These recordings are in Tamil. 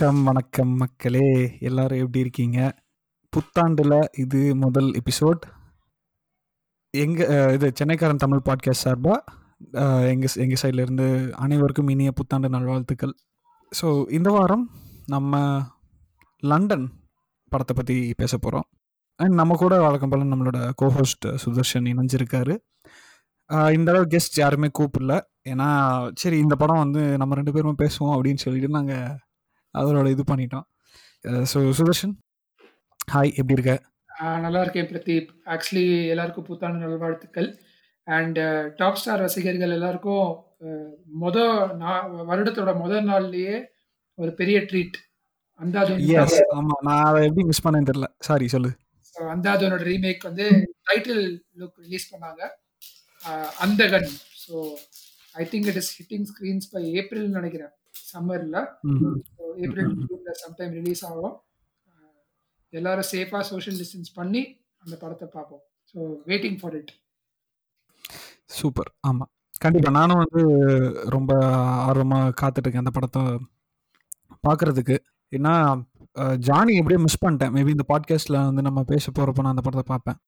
வணக்கம் வணக்கம் மக்களே. எல்லாரும் எப்படி இருக்கீங்க? புத்தாண்டுல இது முதல் எபிசோட் எங்க இது சென்னைக்காரன் தமிழ் பாட்காஸ்ட் சார்பா எங்கள் எங்க எங்க சைட்ல இருந்து அனைவருக்கும் இனிய புத்தாண்டு நல்வாழ்த்துக்கள். ஸோ இந்த வாரம் நம்ம லண்டன் படத்தை பற்றி பேச போகிறோம் அண்ட் நம்ம கூட வழக்கம் போல் நம்மளோட கோஹோஸ்ட் சுதர்ஷன் இணைஞ்சிருக்காரு. இந்த அளவு கெஸ்ட் யாருமே கூப்பிடல. ஏன்னா சரி இந்த படம் வந்து நம்ம ரெண்டு பேருமே பேசுவோம் அப்படின்னு சொல்லிட்டு நாங்கள் அதோட இது பண்ணிட்டோம் ஸோ சுதர்ஷன் ஹாய் எப்படி இருக்க? நல்லா இருக்கேன் பிரதீப். ஆக்சுவலி எல்லாருக்கும் புத்தாண்டு நல்வாழ்த்துக்கள். அண்ட் டாப் ஸ்டார் ரசிகர்கள் எல்லாருக்கும் மொத வருடத்தோட முதல் நாள்லயே ஒரு பெரிய ட்ரீட் அந்தாது ஆமாம் நான் அதை எப்படி மிஸ் பண்ணேன்னு தெரியல. சாரி சொல்லு. அந்தாதனோட ரீமேக் வந்து டைட்டில் லுக் ரிலீஸ் பண்ணாங்க. Andhagan. So I think it is hitting screens by April நினைக்கிறேன். சம்மர்ல. ஏப்ரல் ஜூன்ல சம்டைம் ரிலீஸ் ஆகும். எல்லாரும் சேஃபாக சோஷியல் டிஸ்டன்ஸ் பண்ணி அந்த படத்தை பார்ப்போம். So waiting for it super ஆமாம் கண்டிப்பாக நானும் வந்து ரொம்ப ஆர்வமாக காத்துட்ருக்கேன் அந்த படத்தை பார்க்குறதுக்கு. ஏன்னா ஜானி எப்படியோ மிஸ் பண்ணிட்டேன். மேபி இந்த பாட்காஸ்ட்டில் வந்து நம்ம பேச போகிறப்ப நான் அந்த படத்தை பார்ப்பேன்.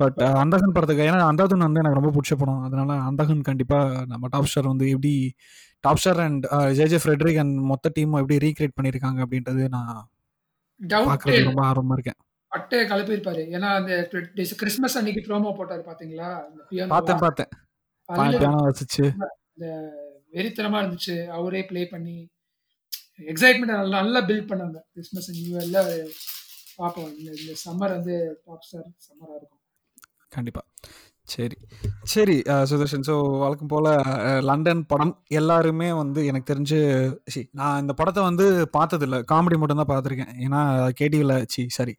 பட் அந்தகன் படத்துக்கு ஏன்னா அந்தாதன் வந்து எனக்கு ரொம்ப பிடிச்ச படம். அதனால அந்தகன் கண்டிப்பாக நம்ம டாப் ஸ்டார் வந்து எப்படி top star and JJ Fredrick and மொத்த டீமும் எப்படி ரீக்ரியேட் பண்ணியிருக்காங்க அப்படின்றது நான் பார்க்குறது ரொம்ப ஆர்வமாக இருக்கேன். பட்டைய கலப்பிருப்பாரு ஏன்னா அந்த கிறிஸ்மஸ் அன்னைக்கு ப்ரோமோ போட்டாரு பாத்தீங்களா? பார்த்தேன் பார்த்தேன். பியானோ வச்சுச்சு. இந்த வெறித்தனமா இருந்துச்சு. அவரே ப்ளே பண்ணி எக்ஸைட்மெண்ட் நல்லா நல்லா பில்ட் பண்ணாங்க. கிறிஸ்மஸ் நியூ இயர்ல பார்ப்போம் இந்த சம்மர் வந்து டாப் ஸ்டார் சம்மரா இருக்கும். கண்டிப்பா. சரி. சரி சுதர்ஷன். ஸோ வழக்கம் போல் லண்டன் படம் எல்லாருமே வந்து எனக்கு தெரிஞ்சு சி நான் இந்த படத்தை வந்து பார்த்ததில்ல. காமெடி மட்டும்தான் பார்த்துருக்கேன். ஏன்னா கேடிவில் சி சாரி.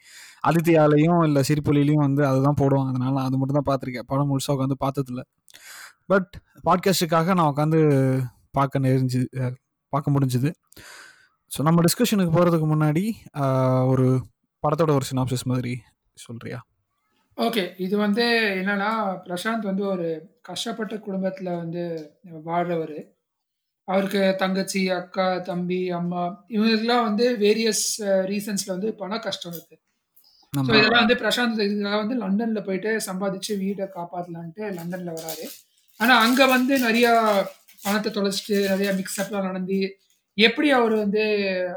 அதித்தியாலையும் இல்லை சிரிப்பொலிலையும் வந்து அதுதான் போடுவாங்க. அதனால அது மட்டும் தான் பார்த்துருக்கேன். படம் முழுசாக உட்காந்து பார்த்ததில்ல. பட் பாட்காஸ்ட்டுக்காக நான் உட்காந்து பார்க்க நெறிஞ்சு பார்க்க முடிஞ்சுது. ஸோ நம்ம டிஸ்கஷனுக்கு போகிறதுக்கு முன்னாடி ஒரு படத்தோட ஒரு சினாப்சிஸ் மாதிரி சொல்கிறியா ஓகே இது வந்து என்னன்னா பிரசாந்த் வந்து ஒரு கஷ்டப்பட்ட குடும்பத்துல வந்து வாழ்றவர். அவருக்கு தங்கச்சி அக்கா தம்பி அம்மா இவங்களுக்குலாம் வந்து வேரியஸ் ரீசன்ஸ்ல வந்து பண கஷ்டம் இருக்கு. ஸோ இதெல்லாம் வந்து பிரசாந்த் இதுக்காக வந்து லண்டன்ல போயிட்டு சம்பாதிச்சு வீடை காப்பாத்தலான்ட்டு லண்டன்ல வராரு. ஆனா அங்க வந்து நிறைய பணத்தை தொலைச்சிட்டு நிறைய மிக்ஸ்அப்லாம் நடந்து எப்படி அவர் வந்து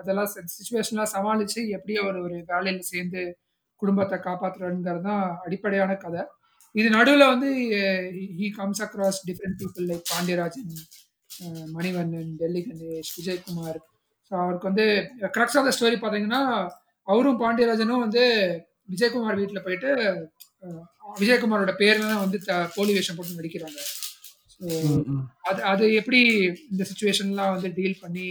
அதெல்லாம் சுச்சுவேஷன்லாம் சமாளிச்சு எப்படி அவர் ஒரு வேலையில சேர்ந்து குடும்பத்தை காப்பாத்துறாருங்கிறது தான் அடிப்படையான கதை. இது நடுவில் வந்து he comes across different people like Pandiarajan Manivannan Delhi Ganesh Vijayakumar. So அவருக்கு வந்து கிரக்ஸ் ஆஃப் த ஸ்டோரி பார்த்தீங்கன்னா அவரும் பாண்டியராஜனும் வந்து விஜயகுமார் வீட்டில் போயிட்டு விஜயகுமாரோட பேர்ல வந்து த- போலி வேஷம் போட்டு நடிக்கிறாங்க. அது அது எப்படி இந்த சுச்சுவேஷன்லாம் வந்து டீல் பண்ணி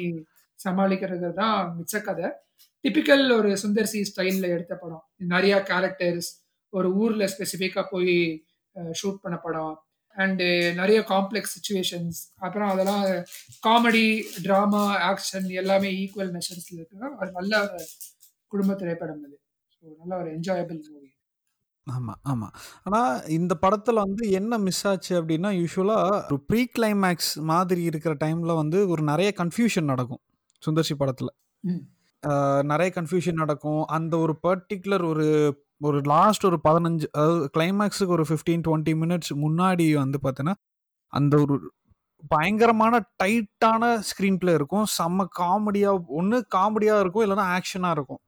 சமாளிக்கிறது தான் மிச்ச கதை. டிபிக்கல் ஒரு சுந்தர் சி ஸ்டைலில் எடுத்த படம். நிறைய கேரக்டர்ஸ் ஒரு ஊர்ல ஸ்பெசிஃபிக்காக போய் ஷூட் பண்ண படம். அண்டு நிறைய காம்ப்ளெக்ஸ் சுச்சுவேஷன்ஸ் அப்புறம் அதெல்லாம் காமெடி ட்ராமா ஆக்ஷன் எல்லாமே ஈக்குவல் மெஷர்ஸ்ல இருக்குன்னா அது நல்ல ஒரு குடும்ப திரைப்படம் அது. ஸோ நல்ல ஒரு என்ஜாயபிள் மூவி ஆமா ஆமா. ஆனா இந்த படத்துல வந்து என்ன மிஸ் ஆச்சு அப்படின்னா யூஸ்வலா ஒரு ப்ரீ கிளைமேக்ஸ் மாதிரி இருக்கிற டைம்ல வந்து ஒரு நிறைய கன்ஃபியூஷன் நடக்கும் சுந்தர்சி படத்துல. ஆஹ் நிறைய கன்ஃபியூஷன் நடக்கும். அந்த ஒரு பர்டிகுலர் ஒரு ஒரு லாஸ்ட் ஒரு பதினஞ்சு அதாவது கிளைமேக்ஸுக்கு ஒரு ஃபிஃப்டீன் டுவெண்ட்டி மினிட்ஸ் முன்னாடி வந்து பார்த்தீங்கன்னா அந்த ஒரு பயங்கரமான டைட்டான ஸ்க்ரீன் பிளே இருக்கும். செம்ம காமெடியாக ஒன்று காமெடியாக இருக்கும் இல்லைன்னா ஆக்ஷனாக இருக்கும்.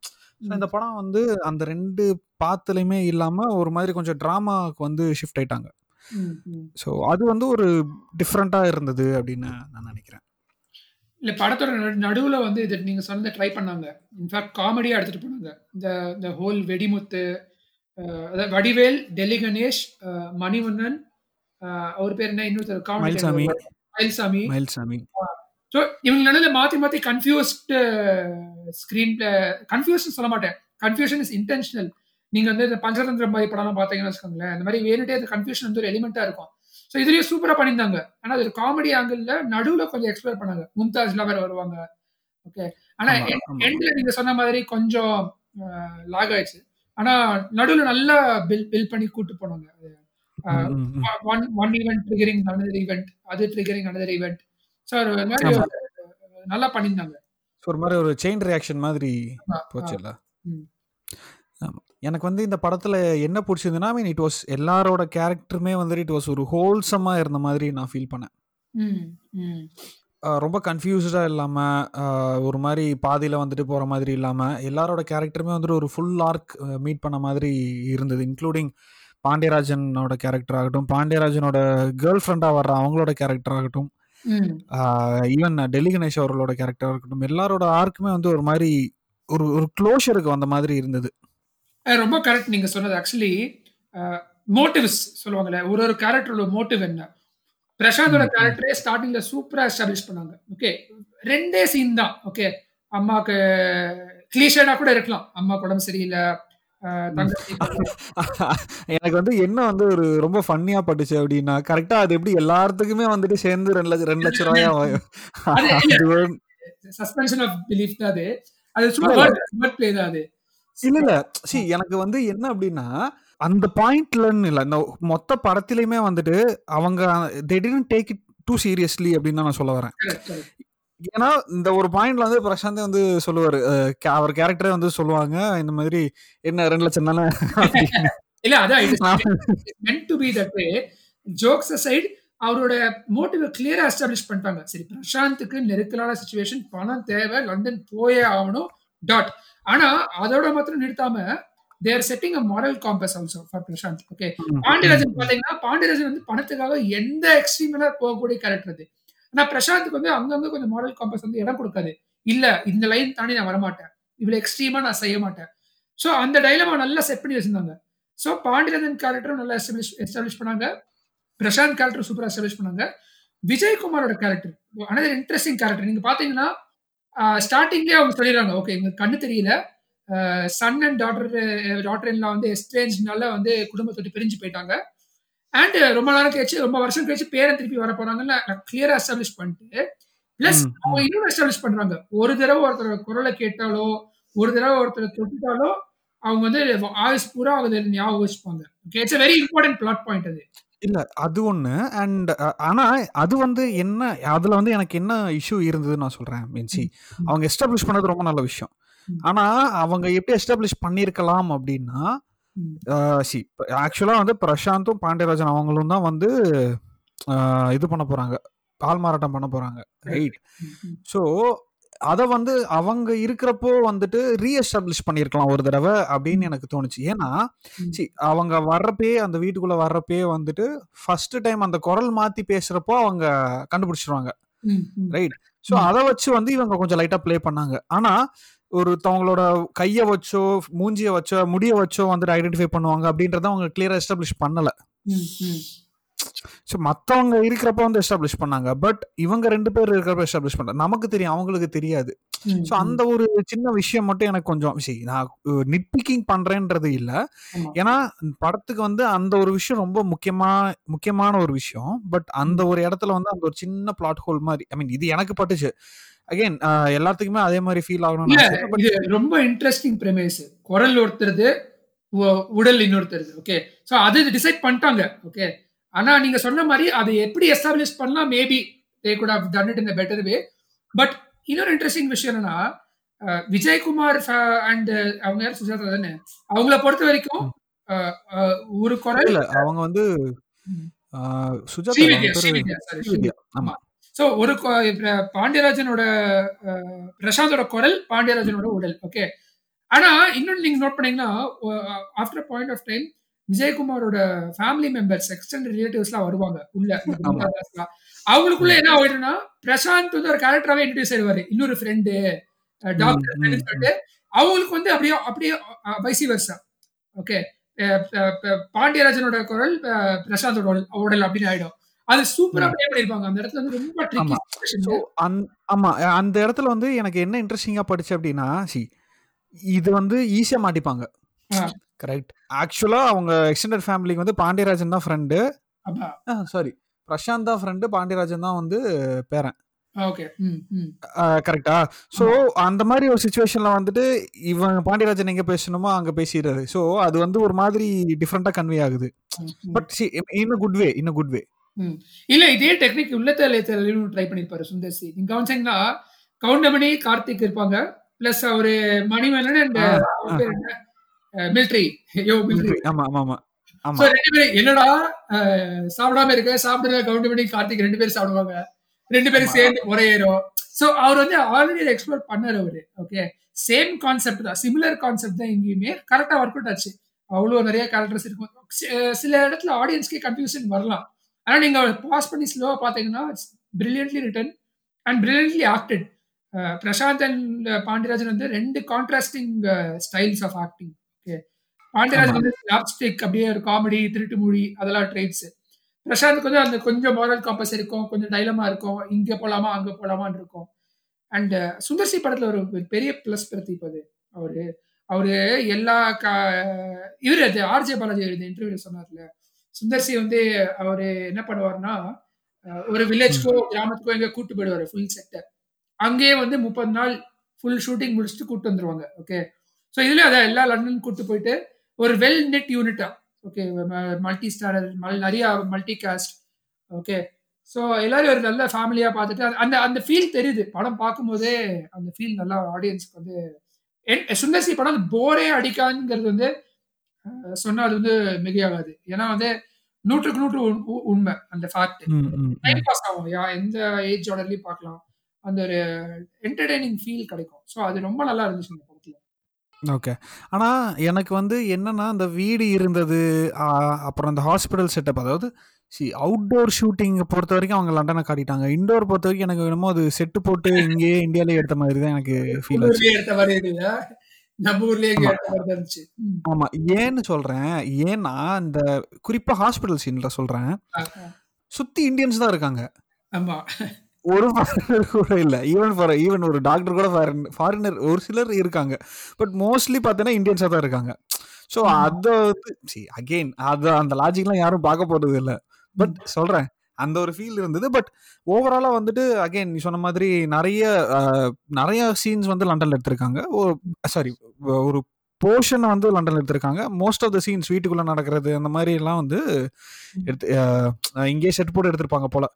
So, இந்த படம் வந்து அந்த ரெண்டு பாத்துலையுமே இல்லாமல் ஒரு மாதிரி கொஞ்சம் ட்ராமாவுக்கு வந்து ஷிஃப்ட் ஆயிட்டாங்க. ம் ம். ஸோ அது வந்து ஒரு டிஃப்ரெண்ட்டாக இருந்தது அப்படின்னு நான் நினைக்கிறேன். இல்ல படத்தோட நடு- நடுவுல வந்து இது நீங்க சொன்னதை ட்ரை பண்ணாங்க. இன்ஃபேக்ட் காமெடியா எடுத்துட்டு போனாங்க. இந்த இந்த ஹோல் வெடிமுத்து அதாவது வடிவேல் டெல்லி கணேஷ் மணிவண்ணன் அவர் பேர் என்ன இன்னொருத்தர். காமெடி மயில்சாமி. மயில்சாமி. ஸோ இவங்க நடுவில் மாத்தி மாத்தி கன்ஃபியூஸ்டு ஸ்க்ரீன் பிளே கன்ஃபியூஷன் சொல்ல மாட்டேன். கன்ஃபியூஷன் இஸ் இன்டென்ஷனல் நீங்க வந்து இந்த பஞ்சதந்திர மாதிரி படம்லாம் பார்த்தீங்கன்னு வச்சுக்கோங்களேன் இந்த மாதிரி வேணுட்டே அந்த கன்ஃபியூஷன் வந்து ஒரு எலிமெண்டா இருக்கும். ஸோ இதுலயும் சூப்பரா பண்ணியிருந்தாங்க. ஆனா அது காமெடி ஆங்கிள் நடுவுல கொஞ்சம் எக்ஸ்ப்ளோர் பண்ணாங்க. மும்தாஜ்ல வேற வருவாங்க. ஓகே ஆனா. எண்ட்ல நீங்க சொன்ன மாதிரி கொஞ்சம் லாக் ஆயிடுச்சு. ஆனா நடுவுல நல்லா பில் பில் பண்ணி கூட்டு போனாங்க. One one event triggering another event அது ட்ரிகரிங் அனதர் ஈவெண்ட் ஸோ ஒரு மாதிரி நல்லா பண்ணியிருந்தாங்க. ஒரு மாதிரி ஒரு செயின் ரியாக்ஷன் மாதிரி போச்சுல்ல. எனக்கு வந்து இந்த படத்துல என்ன பிடிச்சதுன்னா மீன் இட் வாஸ் எல்லாரோட கேரக்டருமே வந்துட்டு இட் வாஸ் ஒரு ஹோல்சமா இருந்த மாதிரி நான் ஃபீல் பண்ணேன். ரொம்ப கன்ஃபியூஸ்டாக இல்லாமல் ஒரு மாதிரி பாதியில் வந்துட்டு போகிற மாதிரி இல்லாமல் எல்லாரோட கேரக்டருமே வந்துட்டு ஒரு ஃபுல் ஆர்க் மீட் பண்ண மாதிரி இருந்தது இன்க்ளூடிங் பாண்டியராஜனோட கேரக்டர் ஆகட்டும் பாண்டியராஜனோட கேர்ள் ஃப்ரெண்டாக வர்ற அவங்களோட கேரக்டர் ஆகட்டும். ஈவன் டெல்லி கணேஷ் அவர்களோட கேரக்டர் இருக்கட்டும் எல்லாரோட ஆர்க்குமே வந்து ஒரு மாதிரி ஒரு ஒரு க்ளோஷருக்கு வந்த மாதிரி இருந்தது. ரொம்ப கரெக்ட் நீங்க சொன்னது. ஆக்சுவலி மோட்டிவ்ஸ் சொல்லுவாங்கல்ல ஒரு ஒரு கேரக்டரோட மோட்டிவ் என்ன? பிரசாந்தோட. கேரக்டரே ஸ்டார்டிங்ல சூப்பரா எஸ்டாப்ளிஷ் பண்ணாங்க. ஓகே ரெண்டே சீன் தான். ஓகே அம்மாக்கு கிளீஷேடா கூட இருக்கலாம். அம்மாக்கு உடம்பு சரியில்லை எனக்கு வந்து என்ன வந்து ஒரு ரொம்ப ஃபன்னியா பட்டுச்சு அப்படின்னா கரெக்டா அது எப்படி எல்லாத்துக்குமே வந்துட்டு சேர்ந்து ரெண்டு லட்சம் ரெண்டு லட்சம் ரூபாயா சஸ்பென்ஷன் ஆஃப் பிலீஃப் தான் அது. அது சும்மா வேர்ட் பிளே தான் அது. இல்ல இல்ல. சி எனக்கு வந்து என்ன அப்படின்னா அந்த பாயிண்ட்லன்னு இல்ல இந்த மொத்த படத்திலயுமே வந்துட்டு அவங்க they didn't take it too seriously அப்படின்னு தான் நான் சொல்ல வரேன். ஏன்னா இந்த ஒரு பாயிண்ட்ல வந்து பிரசாந்தே வந்து சொல்லுவாரு. அவர் கேரக்டரே வந்து சொல்லுவாங்க இந்த மாதிரி என்ன ரெண்டு லட்சம் தானே. இல்ல அதான் meant to be that way. Jokes aside அவரோட மோட்டிவ் கிளியரா எஸ்டாப்ளிஷ் பண்ணிட்டாங்க. சரி பிரசாந்துக்கு நெருக்கலான சுச்சுவேஷன் பணம் தேவை லண்டன் போயே ஆகணும் டாட் ஆனா அதோட மாத்திரம் நிறுத்தாம they're setting a moral compass also for Prashanth okay Pandiarajan பாத்தீங்கன்னா பாண்டியராஜன் வந்து பணத்துக்காக எந்த எக்ஸ்ட்ரீம்ல போகக்கூடிய கேரக்டர் அது. ஆனா பிரசாந்துக்கு வந்து அங்கங்க கொஞ்சம் மாரல் காம்பஸ் வந்து இடம் கொடுக்காது. இல்ல இந்த லைன் தாண்டி நான் வரமாட்டேன். இவ்வளவு எக்ஸ்ட்ரீமா நான் செய்ய மாட்டேன். சோ அந்த டைலமா நல்லா செட் பண்ணி வச்சிருந்தாங்க. சோ பாண்டியராஜன் கேரக்டரும் நல்லா எஸ்டாப்ளிஷ் எஸ்டாப்ளிஷ் பண்ணாங்க. பிரசாந்த் கேரக்டர் சூப்பரா எஸ்டாப்ளிஷ் பண்ணாங்க. விஜயகுமாரோட கேரக்டர் அனதர் இன்ட்ரெஸ்டிங் கேரக்டர் நீங்க பாத்தீங்கன்னா ஸ்டார்டிங்லேயே அவங்க சொல்லிடுறாங்க. ஓகே எங்களுக்கு கண்ணு தெரியல. சன் அண்ட் டாட்டர் டாட்டர் இன்லாம் வந்து எஸ்ட்ரேஞ்ச்னால வந்து குடும்பத்தை விட்டு பிரிஞ்சு போயிட்டாங்க. அண்ட் ரொம்ப நாள் கழிச்சு ரொம்ப வருஷம் கழிச்சு பேரன் திருப்பி வர போறாங்கன்னு கிளியரா எஸ்டாப்ளிஷ் பண்ணிட்டு பிளஸ். அவங்க இன்னொரு எஸ்டாப்ளிஷ் பண்றாங்க. ஒரு தடவை ஒருத்தர் குரலை கேட்டாலோ ஒரு தடவை ஒருத்தர் தொட்டுட்டாலோ அவங்க வந்து ஆயுஸ் பூரா அவங்க ஞாபகம் வச்சுப்பாங்க. Okay it's very important plot point அது. இல்ல அது ஒண்ணு அண்ட் ஆனா அது வந்து என்ன அதுல வந்து எனக்கு என்ன இஷ்யூ இருந்ததுன்னு நான் சொல்றேன் மீன்சி ம். அவங்க எஸ்டாப்ளிஷ் பண்ணது ரொம்ப நல்ல விஷயம் ம். ஆனா அவங்க எப்படி எஸ்டாப்ளிஷ் பண்ணியிருக்கலாம் அப்படின்னா ம். சி ஆக்சுவலா வந்து பிரசாந்தும் பாண்டியராஜன் அவங்களும் தான் வந்து இது பண்ண போறாங்க பால் மாறாட்டம் பண்ண போறாங்க ரைட் ம், ம். ஸோ அதை வந்து அவங்க இருக்கிறப்போ வந்துட்டு ரீஎஸ்டாப்ளிஷ் பண்ணியிருக்கலாம் ஒரு தடவை அப்படின்னு எனக்கு தோணுச்சு ஏன்னா. சி அவங்க வர்றப்பே அந்த வீட்டுக்குள்ள வர்றப்பே வந்துட்டு ஃபர்ஸ்ட் டைம் அந்த குரல் மாத்தி பேசுறப்போ அவங்க கண்டுபிடிச்சிருவாங்க. Right so. அதை வச்சு வந்து இவங்க கொஞ்சம் லைட்டா ப்ளே பண்ணாங்க ஆனா ஒரு தவங்களோட கையை வச்சோ மூஞ்சிய வச்சோ முடிய வச்சோ வந்துட்டு ஐடென்டிஃபை பண்ணுவாங்க அப்படின்றத அவங்க கிளியரா எஸ்டாப்ளிஷ் பண்ணல. ஸோ மற்றவங்க இருக்கிறப்ப வந்து எஸ்டாப்ளிஷ் பண்ணாங்க. பட் இவங்க ரெண்டு பேர் இருக்கிறப்ப எஸ்டாப்ளிஷ் பண்ணல நமக்கு தெரியும் அவங்களுக்கு தெரியாது. ஸோ அந்த ஒரு சின்ன விஷயம் மட்டும் எனக்கு கொஞ்சம் சரி நான் நிட்பிக்கிங் பண்றேன்றது இல்ல. ஏன்னா படத்துக்கு வந்து அந்த ஒரு விஷயம் ரொம்ப முக்கியமா முக்கியமான ஒரு விஷயம். பட் அந்த ஒரு இடத்துல வந்து அந்த ஒரு சின்ன பிளாட் ஹோல் மாதிரி ஐ மீன் இது எனக்கு பட்டுச்சு. அகைன் எல்லாத்துக்குமே அதே மாதிரி ஃபீல் இது ரொம்ப இன்ட்ரெஸ்டிங் பிரமேஸ் குரல் ஒருத்தருது உடல் இன்னொருத்தருது ஓகே சோ அது டிசைட் பண்ணிட்டாங்க ஓகே ஆனா நீங்க சொன்ன மாதிரி அதை எப்படி எஸ்டாப்ளிஷ் பண்ணலாம் maybe they could have done it in better way but இன்னொரு இன்ட்ரெஸ்டிங் விஷயம் என்னன்னா விஜயகுமார் அண்ட் அவங்க யார்? சுஜாதா தானே? அவங்கள பொறுத்த வரைக்கும் ஒரு குரல் இல்ல அவங்க வந்து சோ ஒரு பாண்டியராஜனோட பிரசாந்தோட குரல் பாண்டியராஜனோட உடல் ஓகே ஆனா இன்னொன்னு நீங்க நோட் பண்ணீங்கன்னா ஆஃப்டர் பாயிண்ட் ஆஃப் டைம் விஜயகுமாரோட ஃபேமிலி மெம்பர்ஸ் எக்ஸ்டெண்ட் ரிலேட்டிவ்ஸ்லாம் வருவாங்க உள்ள. அவங்களுக்குள்ள என்ன ஆயிடும்னா பிரசாந்த் வந்து ஒரு கேரக்டராகவே இன்ட்ரடியூஸ் ஆயிடுவாரு. இன்னொரு ஃப்ரெண்டு டாக்டர் சொல்லிட்டு. அவங்களுக்கு வந்து அப்படியே அப்படியே வைசி வருஷா ஓகே பாண்டியராஜனோட குரல் பிரசாந்தோட உடல் அப்படின்னு ஆயிடும். அது சூப்பரா. ப்ளே பண்ணிருப்பாங்க அந்த இடத்துல வந்து ரொம்ப ஆமா. ட்ரிக்கி அந்த இடத்துல வந்து எனக்கு என்ன இன்ட்ரெஸ்டிங்கா படிச்சு அப்படின்னா சி இது வந்து ஈஸியா மாட்டிப்பாங்க. கரெக்ட் ஆக்சுவலா அவங்க எக்ஸ்டெண்டட் ஃபேமிலிக்கு வந்து பாண்டியராஜன் தான் ஃப்ரெண்டு சாரி பிரசாந்த் தான் ஃப்ரெண்டு பாண்டியராஜன் தான் வந்து பேரன். கரெக்டா ஸோ அந்த மாதிரி ஒரு சுச்சுவேஷன்ல வந்துட்டு இவன் பாண்டியராஜன் எங்க பேசணுமோ அங்க பேசிடுறாரு. ஸோ அது வந்து ஒரு மாதிரி டிஃப்ரெண்டா கன்வே ஆகுது. But in good way in good way. இல்ல இதே டெக்னிக் உள்ளத்தல ட்ரை பண்ணிருப்பாரு சுந்தர் சி நீங்க கவனிச்சீங்கன்னா கவுண்டமணி கார்த்திக் இருப்பாங்க. பிளஸ் அவரு Manivannan and military yo military ஆமா ஆமா ஆமா. சோ ரெண்டு பேரும் என்னடா சாப்பிடாம இருக்க சாப்பிடுற கவுண்டமணி கார்த்திக் ரெண்டு பேரும் சாப்பிடுவாங்க. ரெண்டு பேரும் சேர்ந்து முறையேறும் சோ அவர் வந்து ஆல்ரெடி எக்ஸ்ப்ளோர் பண்ணாரு அவரு. ஓகே சேம் கான்செப்ட் தான். சிமிலர் கான்செப்ட் தான் எங்கேயுமே. கரெக்டா ஒர்க் அவுட் ஆச்சு. அவ்வளவு நிறைய கேரக்டர்ஸ் இருக்கும். சில இடத்துல ஆடியன்ஸ்க்கே கன்ஃபியூஷன் வரலாம். ஆனா நீங்க பாஸ் பண்ணி ஸ்லோவா பாத்தீங்கன்னா brilliantly written and brilliantly acted Prashanth and Pandiarajan வந்து ரெண்டு contrasting styles of acting okay. Pandiarajan வந்து லாப்ஸ்டிக் அப்படியே ஒரு காமெடி திருட்டு மொழி அதெல்லாம் ட்ரைட்ஸ் பிரசாந்த்க்கு வந்து அந்த கொஞ்சம் மாரல் காம்பஸ் இருக்கும் கொஞ்சம் டைலமா இருக்கும். இங்க போலாமா அங்க போலாமான்னு இருக்கும். அண்ட் சுந்தர்சி படத்துல ஒரு பெரிய பிளஸ் பிரதீப் அது. அவரு அவரு எல்லா க இவரு அது ஆர்ஜே பாலாஜி எழுதிய இன்டர்வியூல சொன்னார்ல. சுந்தர்சி வந்து அவரு என்ன பண்ணுவாருன்னா அஹ், ஒரு வில்லேஜ்க்கோ கிராமத்துக்கோ எங்க கூட்டு போயிடுவாரு ஃபுல் செட்டை அங்கேயே வந்து முப்பது நாள் ஃபுல் ஷூட்டிங் முடிச்சுட்டு கூட்டு வந்துருவாங்க ஓகே ஸோ இதுலயும் அதை எல்லா லண்டன் கூட்டு போயிட்டு ஒரு வெல் நெட் யூனிட்டா ஓகே மல்டி ஸ்டாரர் நிறைய மல்டி காஸ்ட் ஓகே ஸோ எல்லாரும் ஒரு நல்ல ஃபேமிலியா பார்த்துட்டு அந்த அந்த ஃபீல் தெரியுது. படம் பார்க்கும்போதே அந்த ஃபீல் நல்லா ஆடியன்ஸ்க்கு வந்து சுந்தர்சி படம் போரே அடிக்காதுங்கிறது வந்து அஹ், சொன்னா அது வந்து மிகையாகாது. ஏன்னா வந்து நூற்றுக்கு நூற்று உண்மை அந்த ஃபேக்ட். டைம் பாஸ் ஆகும். யா எந்த ஏஜ் ஆர்டர்லயும் பார்க்கலாம். அந்த ஒரு என்டர்டைனிங் ஃபீல் கிடைக்கும். ஸோ அது ரொம்ப நல்லா இருந்துச்சு ஓகே ஆனா எனக்கு வந்து என்னன்னா அந்த வீடு இருந்தது அப்புறம் அந்த ஹாஸ்பிட்டல் செட்டப் அதாவது சி அவுட்டோர் ஷூட்டிங் பொறுத்த வரைக்கும் அவங்க லண்டனை காட்டிட்டாங்க. இண்டோர் பொறுத்த வரைக்கும் எனக்கு என்னமோ அது செட்டு போட்டு இங்கேயே இந்தியாலே எடுத்த மாதிரி தான் எனக்கு ஃபீல் ஆச்சு. ஊர்லயே எடுத்த மாதிரி இல்ல நம்ம ஊர்லயே இங்க எடுத்த மாதிரி தான் இருந்துச்சு. ம். ஆமா. ஏன்னு சொல்றேன். ஏன்னா இந்த குறிப்பா ஹாஸ்பிட்டல் சீன்ல சொல்றேன். ஆ, ஆ. சுத்தி இந்தியன்ஸ் தான் இருக்காங்க. ஆமா. ஒரு ஃபாரினர் கூட இல்ல. ஈவன் ஃபார் ஈவன் ஒரு டாக்டர் கூட ஃபாரினர் ஒரு சிலர் இருக்காங்க. பட் மோஸ்ட்லி பார்த்தீங்கன்னா இந்தியன்ஸாக தான் இருக்காங்க. ஸோ. அதை வந்து சி அகெயின் அது அந்த லாஜிக்லாம் யாரும் பார்க்க போறது இல்லை. பட் சொல்றேன். அந்த ஒரு ஃபீல் இருந்தது. பட் ஓவராலாக வந்துட்டு அகைன் நீ சொன்ன மாதிரி நிறைய நிறைய சீன்ஸ் வந்து லண்டன்ல எடுத்திருக்காங்க. சாரி ஒரு போர்ஷன் வந்து லண்டன்ல எடுத்திருக்காங்க. மோஸ்ட் ஆஃப் த சீன்ஸ் வீட்டுக்குள்ள நடக்கிறது அந்த மாதிரி எல்லாம் வந்து எடுத்து இங்கேயே செட் போட்டு எடுத்திருப்பாங்க போல.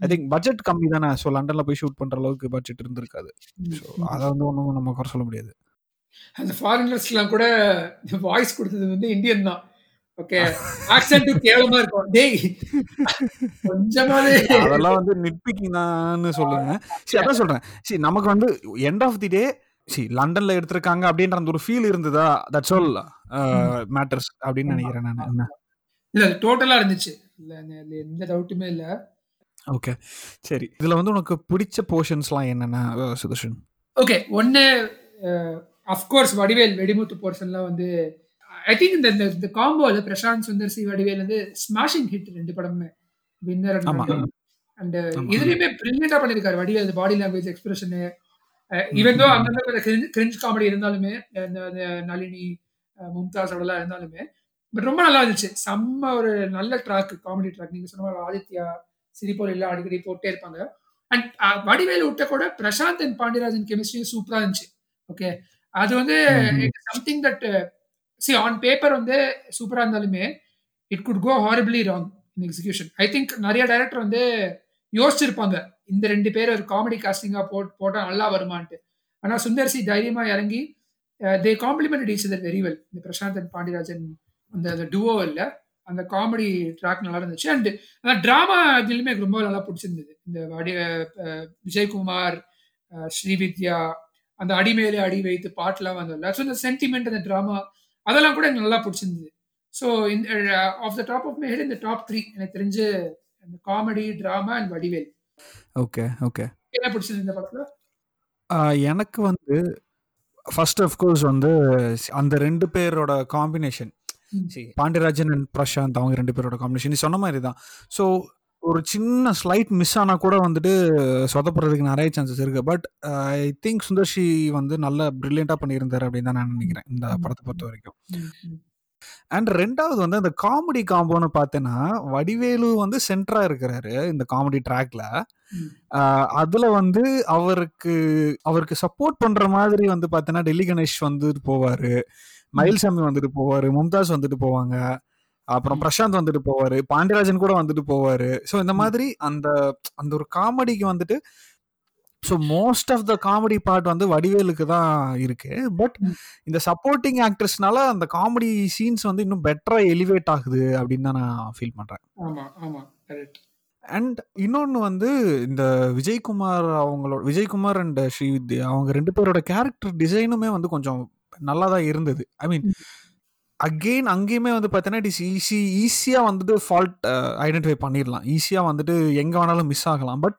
ஐ திங்க் பட்ஜெட் கம்மி தானே. ஸோ லண்டன்ல போய் ஷூட் பண்ற அளவுக்கு பட்ஜெட் இருந்திருக்காது. ஸோ அதை வந்து ஒன்றும் நம்ம குறை சொல்ல முடியாது. அந்த ஃபாரினர்ஸ்லாம் கூட வாய்ஸ் கொடுத்தது வந்து இந்தியன் தான். ஓகே ஆக்சென்ட் கேவலமா இருக்கும். டேய் கொஞ்சமாவது அதெல்லாம் வந்து நிட்பிக்கிங் தான் சொல்லுங்க. சரி அதான் சொல்றேன். சரி நமக்கு வந்து end of the day see லண்டன்ல எடுத்திருக்காங்க அப்படின்ற அந்த ஒரு ஃபீல் இருந்ததா? தட்ஸ் ஆல் மேட்டர்ஸ் அப்படின்னு நினைக்கிறேன் நான். இல்ல டோட்டலா இருந்துச்சு. இல்ல, எந்த டவுட்டுமே இல்ல. ஓகே. சரி. இதுல வந்து உனக்கு பிடிச்ச போர்ஷன்ஸ்லாம் என்னென்ன சுதர்ஷன்? ஓகே. ஒன்னு அஃப்கோர்ஸ் வடிவேல் வெடிமுத்து போர்ஷன்லாம் வந்து ஐ திங்க் இந்த இந்த- இந்த காம்போல பிரசாந்த் சுந்தர் சி வடிவேல் வந்து ஸ்மாஷிங் ஹிட் ரெண்டு படமுமே. வின்னர். அண்ட். இதுலயுமே பிரில்லியண்டா பண்ணிருக்காரு Vadivel body language expression even though அங்கங்க கிரிஞ்ச் காமெடி இருந்தாலுமே இந்த நளினி அஹ், மும்தாஸோடலாம் இருந்தாலுமே பட் ரொம்ப நல்லா இருந்துச்சு. செம்ம ஒரு நல்ல ட்ராக் காமெடி ட்ராக் நீங்க சொன்ன ஆதித்யா சிரிப்போர் எல்லாம் அடிக்கடி போட்டே இருப்பாங்க. அண்ட் வடிவேல் விட்ட கூட பிரசாந்த் அண்ட் பாண்டியராஜன் கெமிஸ்ட்ரியும் சூப்பரா இருந்துச்சு. ஓகே அது வந்து. Something that see on paper வந்து சூப்பரா இருந்தாலுமே it could go horribly wrong in execution I think நிறைய டைரக்டர் வந்து யோசிச்சிருப்பாங்க. இந்த ரெண்டு பேர் ஒரு காமெடி காஸ்டிங்கா போட் போட்டா நல்லா வருமான்ட்டு. ஆனா சுந்தர்சி தைரியமா இறங்கி they complement each other very well இந்த பிரசாந்த் அண்ட் பாண்டியராஜன் அந்த அந்த டுவோ இல்ல. அந்த காமெடி ட்ராக் நல்லா இருந்துச்சு அண்ட் அந்த ட்ராமா இதுலையுமே எனக்கு ரொம்ப நல்லா பிடிச்சிருந்தது. இந்த அஹ், விஜயகுமார் ஸ்ரீவித்யா அந்த அடி மேலே அடி வைத்து பாட்டுலாம் வந்ததில்ல ஸோ இந்த சென்டிமெண்ட் அந்த ட்ராமா அதெல்லாம் கூட எனக்கு நல்லா பிடிச்சிருந்தது. ஸோ இந்த off the top of my head இந்த டாப் த்ரீ எனக்கு தெரிஞ்சு அந்த comedy drama and Vadivel. Okay okay என்ன பிடிச்சது இந்த படத்துல? எனக்கு வந்து ஃபர்ஸ்ட் கோர்ஸ் வந்து அந்த ரெண்டு பேரோட காம்பினேஷன். பாண்டியராஜன் அண்ட் பிரசாந்த் அவங்க ரெண்டு பேரோட காம்பினேஷன் நீ சொன்ன மாதிரி தான் ஸோ ஒரு சின்ன ஸ்லைட் மிஸ் ஆனால் கூட வந்துட்டு சொதப்படுறதுக்கு நிறைய சான்சஸ் இருக்கு. பட் ஐ திங்க் சுந்தர்ஷி வந்து நல்ல பிரில்லியண்டாக பண்ணியிருந்தாரு அப்படின்னு தான் நான் நினைக்கிறேன். இந்த படத்தை பொறுத்த வரைக்கும். அண்ட் ரெண்டாவது வந்து அந்த காமெடி காம்போன்னு பார்த்தேன்னா வடிவேலு வந்து சென்டரா இருக்கிறாரு இந்த காமெடி ட்ராக்ல. அதுல வந்து அவருக்கு அவருக்கு சப்போர்ட் பண்ற மாதிரி வந்து பார்த்தீங்கன்னா டெல்லி கணேஷ் வந்துட்டு போவாரு. மயில்சாமி வந்துட்டு போவாரு மும்தாஸ் வந்துட்டு போவாங்க அப்புறம். பிரசாந்த் வந்துட்டு போவாரு பாண்டியராஜன் கூட வந்துட்டு போவாரு ஸோ இந்த. மாதிரி அந்த அந்த ஒரு காமெடிக்கு வந்துட்டு so most of the comedy part வந்து வடிவேலுக்கு தான் இருக்கு பட். இந்த சப்போர்ட்டிங் ஆக்ட்ரஸ்னால அந்த காமெடி சீன்ஸ் வந்து இன்னும் பெட்டரா எலிவேட் ஆகுது அப்படின்னு தான் நான் ஃபீல் பண்றேன் ஆமா ஆமா கரெக்ட் அண்ட் இன்னொன்று வந்து இந்த விஜயகுமார் அவங்களோட விஜயகுமார் அண்ட் ஸ்ரீவித்யா அவங்க ரெண்டு பேரோட கேரக்டர் டிசைனுமே வந்து கொஞ்சம் நல்லா தான் இருந்தது ஐ மீன். அகெயின் அங்கேயுமே வந்து பார்த்தீங்கன்னா இட் இஸ் ஈஸி ஈஸியாக வந்துட்டு ஃபால்ட் ஐடென்டிஃபை பண்ணிடலாம் ஈஸியாக வந்துட்டு எங்கே வேணாலும் மிஸ் ஆகலாம் பட்.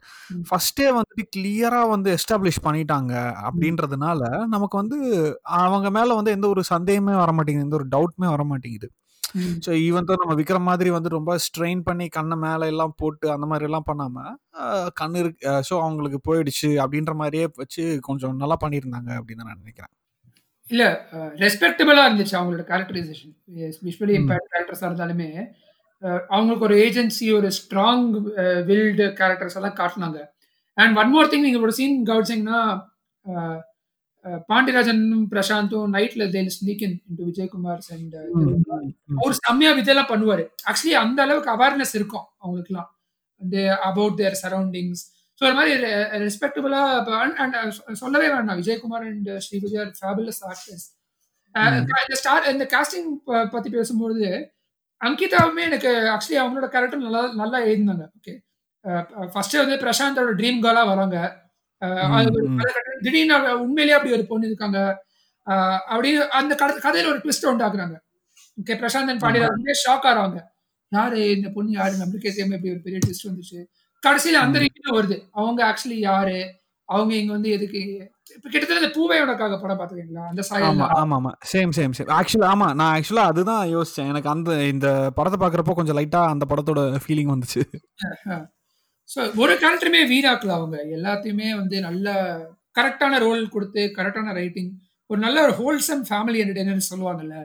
ஃபஸ்ட்டே வந்துட்டு கிளியராக வந்து எஸ்டாப்ளிஷ் பண்ணிட்டாங்க அப்படின்றதுனால நமக்கு வந்து அவங்க மேலே வந்து எந்த ஒரு சந்தேகமே வர மாட்டேங்குது எந்த ஒரு டவுட்மே வர மாட்டேங்குது. ஸோ ஈவன் தான் நம்ம விக்ரம் மாதிரி வந்து ரொம்ப ஸ்ட்ரெயின் பண்ணி கண்ணை மேலே எல்லாம் போட்டு அந்த மாதிரி எல்லாம் பண்ணாமல் கண்ணு இருக்கு ஸோ அவங்களுக்கு போயிடுச்சு அப்படின்ற மாதிரியே வச்சு கொஞ்சம் நல்லா பண்ணியிருந்தாங்க அப்படின்னு நான் நினைக்கிறேன் இல்ல ரெஸ்பெக்டபிளா இருந்துச்சு அவங்களோட கேரக்டரைசேஷன் விஷுவலி. இம்பேக்ட் கேரக்டர்ஸா இருந்தாலுமே அவங்களுக்கு ஒரு ஏஜென்சி ஒரு ஸ்ட்ராங் வில்டு கேரக்டர்ஸ் எல்லாம் காட்டினாங்க. அண்ட் ஒன் மோர் திங் நீங்க ஒரு சீன் கவனிச்சிங்கன்னா பாண்டியராஜனும் பிரசாந்தும் நைட்ல they'll sneak in Vijayakumar and அவர் செம்மையா விஜயெல்லாம் பண்ணுவாரு. ஆக்சுவலி அந்த அளவுக்கு அவேர்னஸ் இருக்கும் அவங்களுக்குலாம். இந்த அபவுட் தேர் சரௌண்டிங்ஸ் ஸோ ஒரு மாதிரி ரெஸ்பெக்டபுளா அண்ட் சொல்லவே வேண்டாம். Vijayakumar and Sri Vijay fabulous artist இந்த ஸ்டார் இந்த காஸ்டிங் பத்தி பேசும்போது அங்கிதாவுமே எனக்கு ஆக்சுவலி அவங்களோட கேரக்டர் நல்லா நல்லா எழுதினாங்க ஓகே ஃபர்ஸ்ட் வந்து பிரசாந்தோட ட்ரீம் கேர்லா வராங்க. அது திடீர்னு உண்மையிலேயே அப்படி ஒரு பொண்ணு இருக்காங்க. அப்படின்னு அந்த கதை கதையில ஒரு ட்விஸ்ட் உண்டாக்குறாங்க ஓகே பிரசாந்தன் பாண்டியராஜன் ஷாக் ஆறாங்க யாரு இந்த பொண்ணு யாரு? நம்மளுக்கே தெரியாம இப்படி ஒரு பெரிய ட்விஸ்ட் வந்துச்சு. கடைசியில அந்த. ரீதியில வருது. அவங்க ஆக்சுவலி யாரு? அவங்க இங்க வந்து எதுக்கு? இப்ப கிட்டத்தட்ட பூவையோடக்காக படம் பாத்துக்கீங்களா அந்த ஆமா ஆமா ஆமா. சேம் சேம் சேம் ஆக்சுவலா ஆமா நான் ஆக்சுவலா அதுதான் யோசிச்சேன். எனக்கு அந்த இந்த படத்தை பார்க்குறப்போ கொஞ்சம் லைட்டா அந்த படத்தோட ஃபீலிங் வந்துச்சு. ஸோ ஒரு கேரக்டருமே வீணாக்கல அவங்க. எல்லாத்தையுமே வந்து நல்ல கரெக்டான ரோல் கொடுத்து கரெக்டான ரைட்டிங் ஒரு நல்ல ஒரு ஹோல்சம் ஃபேமிலி என்டர்டைனர் சொல்லுவாங்கல்ல.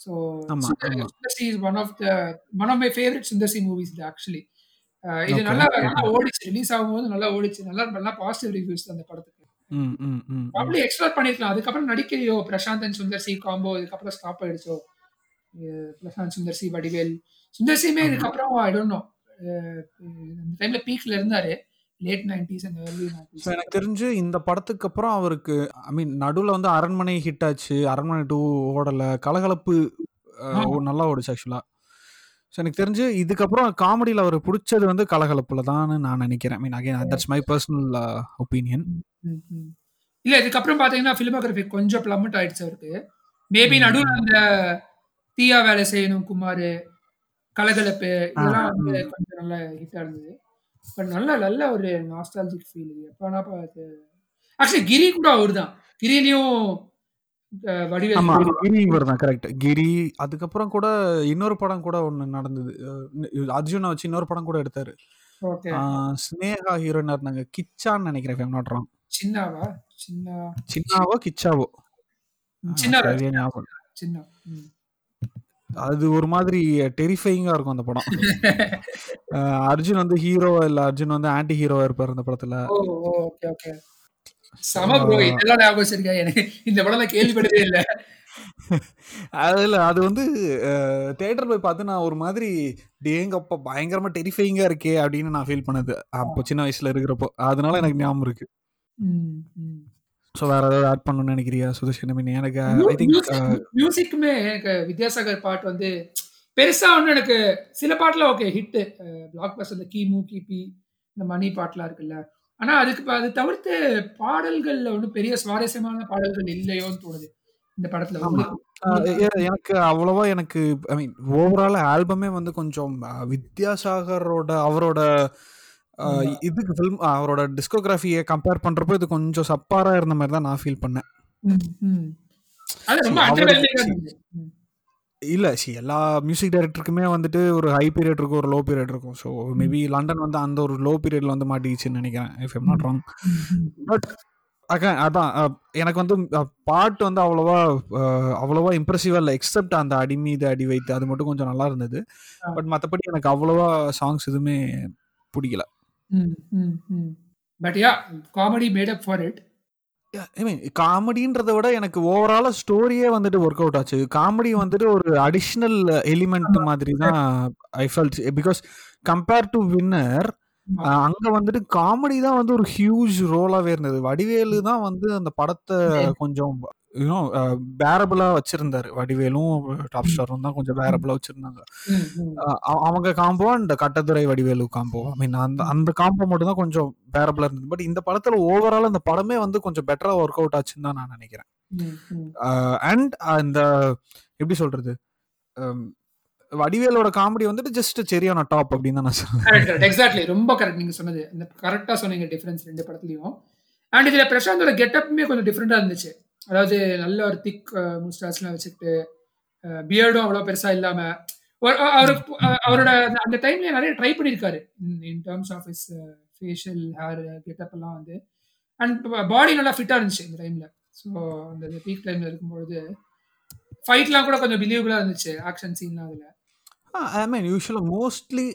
So one of the one of my favourite Sundar C movies actually இது நல்லா. நல்லா ஓடிச்சு ரிலீஸ் ஆகும்போது நல்லா ஓடிச்சு. நல்லா நல்லா பாசிட்டிவ் ரிவ்யூஸ் அந்த படத்துக்கு. ப்ராப்ளி எக்ஸ்ப்ளோர் பண்ணிருக்கலாம். அதுக்கப்புறம் நடிக்கிறியோ Prashanth and Sundar C combo இதுக்கப்புறம் ஸ்டாப் ஆயிடுச்சோ? பிரசாந்த் சுந்தர் சி வடிவேல். சுந்தர் சிமே. இதுக்கப்புறம் ஐ டோன்ட் நோ அந்த டைம்ல பீக்ல இருந்தாரு. எனக்கு தெரிஞ்சு இந்த படத்துக்கு அப்புறம் அவருக்கு ஐ மீன் நடுவில் வந்து அரண்மனை ஹிட் ஆச்சு. அரண்மனை டூ ஓடலை. கலகலப்பு நல்லா ஓடுச்சு ஆக்சுவலாக ஸோ எனக்கு தெரிஞ்சு இதுக்கப்புறம் காமெடியில் அவர் பிடிச்சது வந்து கலகலப்பில் தான் நான் நினைக்கிறேன். Mean again that's my personal opinion இல்ல இதுக்கப்புறம் பாத்தீங்கன்னா பிலிமோகிராஃபி கொஞ்சம் பிளம்மட் ஆயிடுச்சு அவருக்கு. மேபி நடுவில். அந்த தீயா வேலை செய்யணும் குமார் கலகலப்பு இதெல்லாம் வந்து. கொஞ்சம் நல்ல ஹிட்டா இருந்தது. பட் நல்ல நல்ல ஒரு நாஸ்டாலஜிக் ஃபீல் எப்பனா பார்த்து ஆக்சுவலி கிரி கூட அவர் தான் கிரிலையும் கிரி இவர் தான் கரெக்ட் கிரி அதுக்கப்புறம் கூட இன்னொரு படம் கூட ஒன்று நடந்தது. அர்ஜுனை வச்சு இன்னொரு படம் கூட எடுத்தாரு. ஸ்னேகா ஹீரோயினா இருந்தாங்க. கிச்சான்னு நினைக்கிறேன் நாட் ராங் சின்னாவா? சின்ன. சின்னாவோ கிச்சாவோ. அது ஒரு மாதிரி டெரிஃபைங்கா இருக்கும் அந்த படம். அர்ஜுன் வந்து ஹீரோவா இல்ல அர்ஜுன் வந்து ஆன்டி ஹீரோவா இருப்பாரு அந்த படத்துல. சம ப்ரோ இதெல்லாம் ஞாபகம் வச்சிருக்கா. எனக்கு இந்த படம் நான் கேள்விப்பட்டதே இல்ல. அதுல அது வந்து தேட்டர் போய் பார்த்து நான் ஒரு மாதிரி டேங்கப்பா பயங்கரமா டெரிஃபைங்கா இருக்கே அப்படின்னு நான் ஃபீல் பண்ணது. அப்போ சின்ன வயசுல இருக்கிறப்போ. அதனால எனக்கு ஞாபகம் இருக்கு. ஸோ வேற ஏதாவது ஆட் பண்ணணும்னு நினைக்கிறியா சுதர்ஷன்? எனக்கு ஐ திங்க் மியூசிக்குமே எனக்கு வித்யாசாகர் பாட்டு வந்து பெருசா ஒன்று எனக்கு சில பாட்டுல ஓகே ஹிட் பிளாக் பஸ் இந்த கீமு கிபி இந்த மணி பாட்டுலாம் இருக்குல்ல. ஆனா அதுக்கு அது தவிர்த்து பாடல்கள்ல ஒன்றும் பெரிய சுவாரஸ்யமான பாடல்கள் இல்லையோன்னு தோணுது. இந்த படத்துல எனக்கு அவ்வளவா எனக்கு ஐ மீன் ஓவரால் ஆல்பமே வந்து கொஞ்சம் வித்யாசாகரோட அவரோட. இதுக்கு ஃபில்ம் அவரோட டிஸ்கோகிராஃபியை கம்பேர் பண்றப்போ இது கொஞ்சம் சப்பாரா இருந்த மாதிரி தான் நான் ஃபீல் பண்ணேன். இல்ல சி எல்லா மியூசிக் டைரக்டருக்குமே வந்துட்டு ஒரு ஹை பீரியட் இருக்கும் ஒரு லோ பீரியட் இருக்கும். ஸோ மேபி லண்டன் வந்து அந்த ஒரு லோ பீரியட்ல வந்து மாட்டிக்கிச்சுன்னு நினைக்கிறேன் if I'm not wrong. But அதான் அதான் எனக்கு வந்து பாட்டு வந்து அவ்வளோவா அவ்வளோவா இம்ப்ரெசிவா இல்லை எக்ஸப்ட் அந்த அடி மீது அடி வைத்து அது மட்டும் கொஞ்சம் நல்லா இருந்தது. பட் மற்றபடி எனக்கு அவ்வளோவா சாங்ஸ் எதுவுமே பிடிக்கல. But ya comedy made up for it காமெடின்றத விட எனக்கு ஓவராலா ஸ்டோரியே வந்துட்டு ஒர்க் அவுட் ஆச்சு. காமெடி வந்துட்டு ஒரு அடிஷ்னல் எலிமெண்ட் மாதிரி தான் I felt because compare to Winner அங்க வந்துட்டு காமெடி தான் வந்து ஒரு ஹியூஜ் ரோலாவே இருந்தது. வடிவேலு தான் வந்து அந்த படத்தை கொஞ்சம் யூனோ பேரபிளா வச்சிருந்தாரு. வடிவேலும் டாப் ஸ்டாரும் தான் கொஞ்சம் பேரபிளா வச்சிருந்தாங்க. அவங்க combo and Kattadurai Vadivelu combo I mean அந்த அந்த காம்போ மட்டும் தான் கொஞ்சம் பேரபிளா இருந்தது. பட் இந்த படத்துல ஓவரால் அந்த படமே வந்து கொஞ்சம் பெட்டரா ஒர்க் அவுட் ஆச்சுன்னு தான் நான் நினைக்கிறேன். அண்ட் அந்த எப்படி சொல்றது? வடிவேலோட காமெடி வந்துட்டு ஜஸ்ட் சரியான டாப் அப்படின்னு தான் நான் கரெக்ட் எக்ஸாக்ட்லி ரொம்ப கரெக்ட் நீங்க சொன்னது. கரெக்டா சொன்னீங்க டிஃபரன்ஸ் ரெண்டு படத்துலயும். அண்ட் இதுல பிரசாந்தோட கெட்டப்புமே கொஞ்சம் டிஃப்ரெண்டா இருந்துச்சு. அதாவது நல்ல ஒரு திக் முஸ்டாஸ்லாம் வச்சுக்கிட்டு பியர்டும் அவ்வளோ பெருசா இல்லாம அவருக்கு அவரோட அந்த- டைம்ல நிறைய ட்ரை பண்ணியிருக்காரு. In terms of his facial hair getup எல்லாம் வந்து. அண்ட் பாடி நல்லா ஃபிட்டா இருந்துச்சு இந்த டைம்ல ஸோ அந்த பீக் டைம்ல இருக்கும்பொழுது ஃபைட்லாம் கூட கொஞ்சம் பிலீவபிளா இருந்துச்சு ஆக்ஷன் சீன்லாம் அதுல. ஐ மீன் யூஸ்வலாக mostly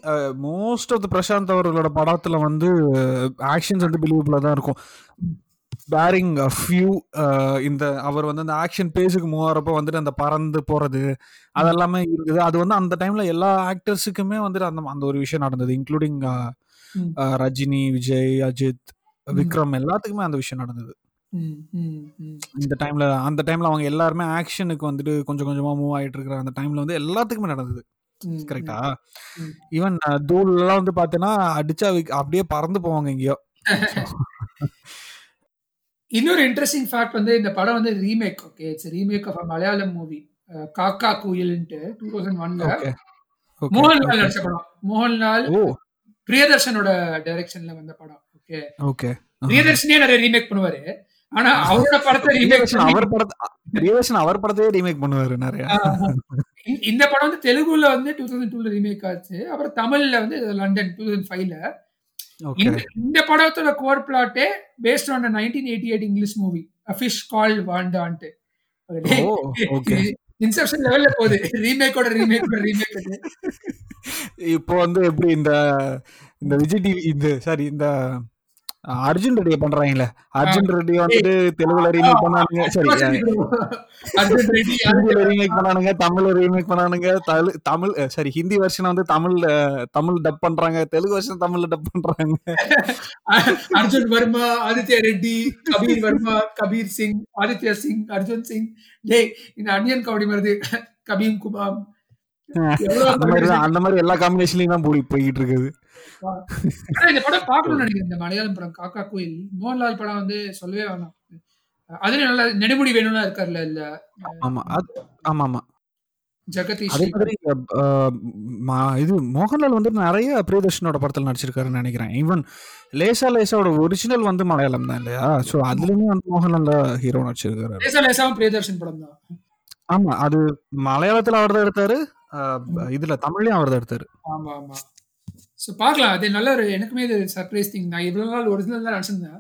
most of the Prashanth அவர்களோட படத்துல வந்து ஆக்ஷன்ஸ் வந்து பிலீவபிளாக தான் இருக்கும். பேரிங் ஃபியூ இந்த அவர் வந்து அந்த ஆக்ஷன் பேஸுக்கு மூவ் ஆகிறப்ப வந்துட்டு அந்த பறந்து போறது அதெல்லாமே இருந்தது அது வந்து அந்த டைம்ல எல்லா ஆக்டர்ஸுக்குமே வந்துட்டு அந்த அந்த ஒரு விஷயம் நடந்தது இன்க்ளூடிங் ம். ரஜினி விஜய் அஜித். விக்ரம் எல்லாத்துக்குமே அந்த விஷயம் நடந்தது. இந்த டைம்ல அந்த டைம்ல அவங்க எல்லாருமே ஆக்ஷனுக்கு வந்துட்டு கொஞ்சம் கொஞ்சமா மூவ் ஆயிட்டு இருக்கிற அந்த டைம்ல வந்து எல்லாத்துக்குமே நடந்தது கரெக்டா. ஈவன் தூள் எல்லாம் வந்து பாத்தீங்கன்னா அடிச்சா அப்படியே பறந்து போவாங்க எங்கேயோ இன்னொரு இன்ட்ரெஸ்டிங் ஃபேக்ட் வந்து இந்த படம் வந்து remake okay it's remake of Malayalam movie காக்கா குயில்ன்ட்டு டூ தௌசண்ட் ஒன்ல மோகன்லால் நடிச்ச படம். மோகன்லால் பிரியதர்ஷனோட டைரக்ஷன்ல வந்த படம் ஓகே ஓகே பிரியதர்ஷனே நிறைய ரீமேக் பண்ணுவாரு. ஆனா அவரோட படத்தை ரீமேக் அவர் படத்தை அவர் படத்தையே ரீமேக் பண்ணுவாரு நிறைய. இந்த படம் வந்து தெலுங்குல வந்து டூ தௌசண்ட் டூல ரீமேக் ஆச்சு. அப்புறம் தமிழ்ல வந்து லண்டன் டூ தௌசண்ட் ஃபைவ்ல இந்த இந்த படத்தோட core பிளாட்டே based on nineteen eighty eight English movie fish call வாண்டான்ட்டு inception லெவல்ல போகுது. ரீமேக்கோட ரீமேக்கோட ரீமேக் இப்போ வந்து எப்படி இந்த இந்த விஜய் டிவி இந்த சாரி இந்த அர்ஜுன் ரெட்டியை பண்றாங்கல்ல அர்ஜுன் ரெட்டி வந்துட்டு தெலுங்குல ரீமேக் பண்ணானுங்க. சரி ஹிந்தில ரீமேக் பண்ணானுங்க தமிழ்ல ரீமேக் பண்ணானுங்க. தமிழ் சாரி ஹிந்தி வெர்ஷன் வந்து தமிழ்ல தமிழ் டப் பண்றாங்க. தெலுங்கு வெர்ஷன் தமிழ்ல டப் பண்றாங்க. அர்ஜுன் வர்மா ஆதித்யா ரெட்டி கபீர் வர்மா கபீர் சிங் ஆதித்யா சிங் அர்ஜுன் சிங். டேய் இந்த அனியன் கவுடி வருது கபீம் எவ்வளவு அந்த மாதிரி அந்த மாதிரி எல்லா காம்பினேஷன்லயும் தான் போய் போய்கிட்டு இருக்குது. இந்த படம் பார்க்கணும்னு நினைக்கிறேன் இந்த மலையாளம் படம். காக்கா கோயில். மோகன்லால் படம் வந்து சொல்லவே வேணாம். அதுலயும் நல்லா நெடுமுடி வேணும்லாம் இருக்கார்ல இல்ல? ஆமா ஆமா ஆமா. அதே மாதிரி இது மோகன்லால் வந்து நிறைய பிரியதர்ஷனோட படத்துல நடிச்சிருக்காருன்னு நினைக்கிறேன். ஈவன் லேசா லேசாவோட ஒரிஜினல் வந்து மலையாளம் தான் இல்லையா? ஸோ அதுலயுமே வந்து மோகன்லால் ஹீரோ நடிச்சிருக்காரு. லேசா லேசாவும் பிரியதர்ஷன் படம் தான். ஆமா அது மலையாளத்துல அவர் தான் எடுத்தாரு அஹ், இதுல தமிழ்லயும் அவர் தான் எடுத்தாரு. ஆமா ஆமா. ஸோ பார்க்கலாம். அது நல்ல ஒரு எனக்குமே இது சர்ப்ரைஸ் திங் நான் இவ்வளவு நாள் ஒரிஜினல் தான் நினச்சிருந்தேன்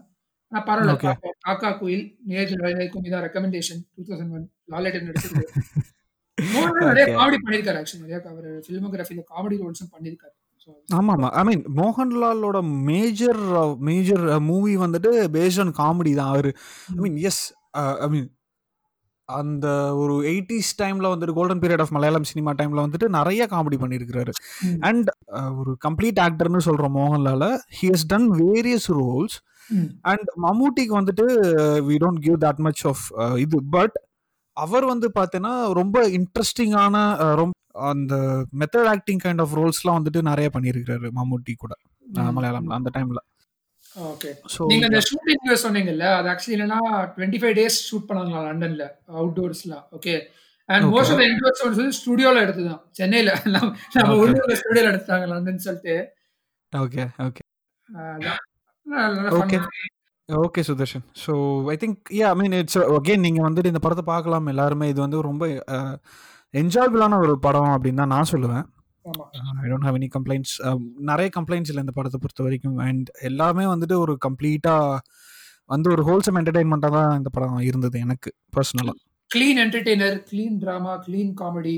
ஆனால் பரவாயில்ல. காக்கா கோயில் நேரில் வயதுக்கும் இதான் recommendation two thousand one Lalettan நடிச்சிருக்கு. Mohanlal நிறைய. காமெடி பண்ணியிருக்காரு ஆக்சுவலி நிறைய அவர் ஃபிலிமோகிராஃபியில் காமெடி ரோல்ஸும் பண்ணியிருக்காரு. ஆமா ஆமா. ஐ மீன் மோகன்லாலோட மேஜர் மேஜர் மூவி வந்துட்டு பேஸ்ட் ஆன் காமெடி தான். அவரு ஐ மீன் எஸ் ஐ மீன் அந்த ஒரு எயிட்டிஸ் டைம்ல வந்துட்டு golden period of Malayalam cinema டைம்ல வந்துட்டு நிறைய காமெடி பண்ணியிருக்கிறாரு. அண்ட் ஒரு கம்ப்ளீட் ஆக்டர்னு சொல்றோம் மோகன்லால he has done various roles and மம்மூட்டிக்கு வந்துட்டு we don't give that much of இது. பட் அவர் வந்து பார்த்தீங்கன்னா ரொம்ப இன்ட்ரெஸ்டிங்கான ரொம்ப அந்த மெத்தட் ஆக்டிங் கைண்ட் ஆஃப் ரோல்ஸ்லாம் வந்துட்டு நிறைய பண்ணியிருக்கிறாரு மம்மூட்டி கூட மலையாளம்ல அந்த டைம்ல. ஓகே நீங்க அந்த ஷூட்டிங் சொன்னீங்கல்ல அது ஆக்சுவலி என்னன்னா டுவெண்ட்டி ஃபைவ் டேஸ் ஷூட் பண்ணாங்களா லண்டன்ல அவுட்டோர்ஸ்லாம் okay and. Most of indoors வந்து ஸ்டுடியோல எடுத்துதான் சென்னையில. நம்ம. உள்ளூர்ல ஸ்டுடியோல எடுத்தாங்க லண்டன் சொல்லிட்டு. Okay okay. Okay. Okay Sudharshan so I think ya I mean it's again நீங்கள் வந்துட்டு இந்த படத்தை பார்க்கலாம் எல்லாருமே. இது வந்து ரொம்ப என்ஜாயபிளான ஒரு படம் அப்படின்னு தான் நான் சொல்லுவேன். I don't have any complaints நிறைய கம்ப்ளைண்ட்ஸ் இல்லை இந்த படத்தை பொறுத்த வரைக்கும். அண்ட் எல்லாமே வந்துட்டு ஒரு கம்ப்ளீட்டாக வந்து ஒரு ஹோல்சம் என்டர்டைன்மெண்ட்டாக தான் இந்த படம் இருந்தது எனக்கு பர்சனலாக clean entertainer clean drama clean comedy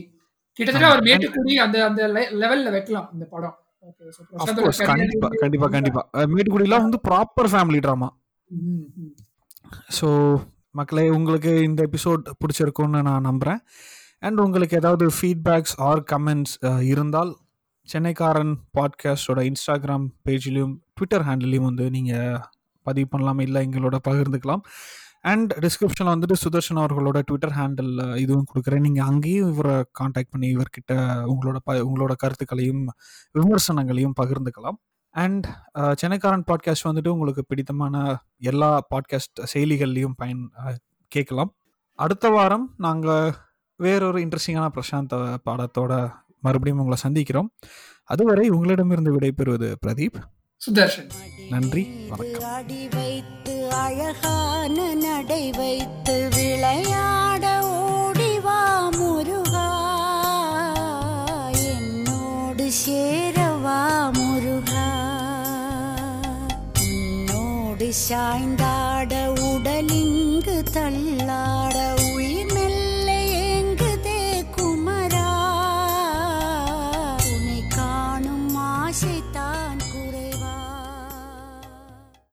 கிட்டத்தட்ட. அவர் மேட்டுக்குடி அந்த அந்த லெவல்ல வைக்கலாம் இந்த படம். கண்டிப்பா கண்டிப்பா கண்டிப்பா. மேட்டுக்குடிலாம் வந்து ப்ராப்பர் ஃபேமிலி ட்ராமா. ஸோ மக்களே உங்களுக்கு இந்த எபிசோட் பிடிச்சிருக்கும்னு நான் நம்புகிறேன் அண்ட் உங்களுக்கு ஏதாவது ஃபீட்பேக்ஸ் ஆர் கமெண்ட்ஸ் இருந்தால் சென்னைக்காரன் பாட்காஸ்டோட இன்ஸ்டாகிராம் பேஜ்லேயும் ட்விட்டர் ஹேண்டிலையும் வந்து நீங்கள் பதிவு பண்ணலாம். இல்லை எங்களோட பகிர்ந்துக்கலாம். அண்ட் டிஸ்கிரிப்ஷனில் வந்துட்டு சுதர்ஷன் அவர்களோட ட்விட்டர் ஹேண்டில் இதுவும் கொடுக்குறேன். நீங்கள் அங்கேயும் இவரை காண்டாக்ட் பண்ணி இவர்கிட்ட உங்களோட ப உங்களோட கருத்துக்களையும் விமர்சனங்களையும் பகிர்ந்துக்கலாம். அண்ட் uh, சென்னைக்காரன் பாட்காஸ்ட் வந்துட்டு உங்களுக்கு பிடித்தமான எல்லா பாட்காஸ்ட் செயலிகள்லையும் பயன் uh, கேட்கலாம். அடுத்த வாரம் நாங்கள் வேறொரு இன்ட்ரெஸ்டிங்கான பிரசாந்த் பாடத்தோட மறுபடியும் உங்களை சந்திக்கிறோம். அதுவரை உங்களிடமிருந்து விடைபெறுவது பிரதீப். சுதர்ஷன். நன்றி வணக்கம். அடி வைத்து அழகான நடை வைத்து விளையாட ஓடிவா முருகா. என்னோடு சேரவா முருகா. உன்னோடு சாய்ந்தாட உடலிங்கு தள்ளாட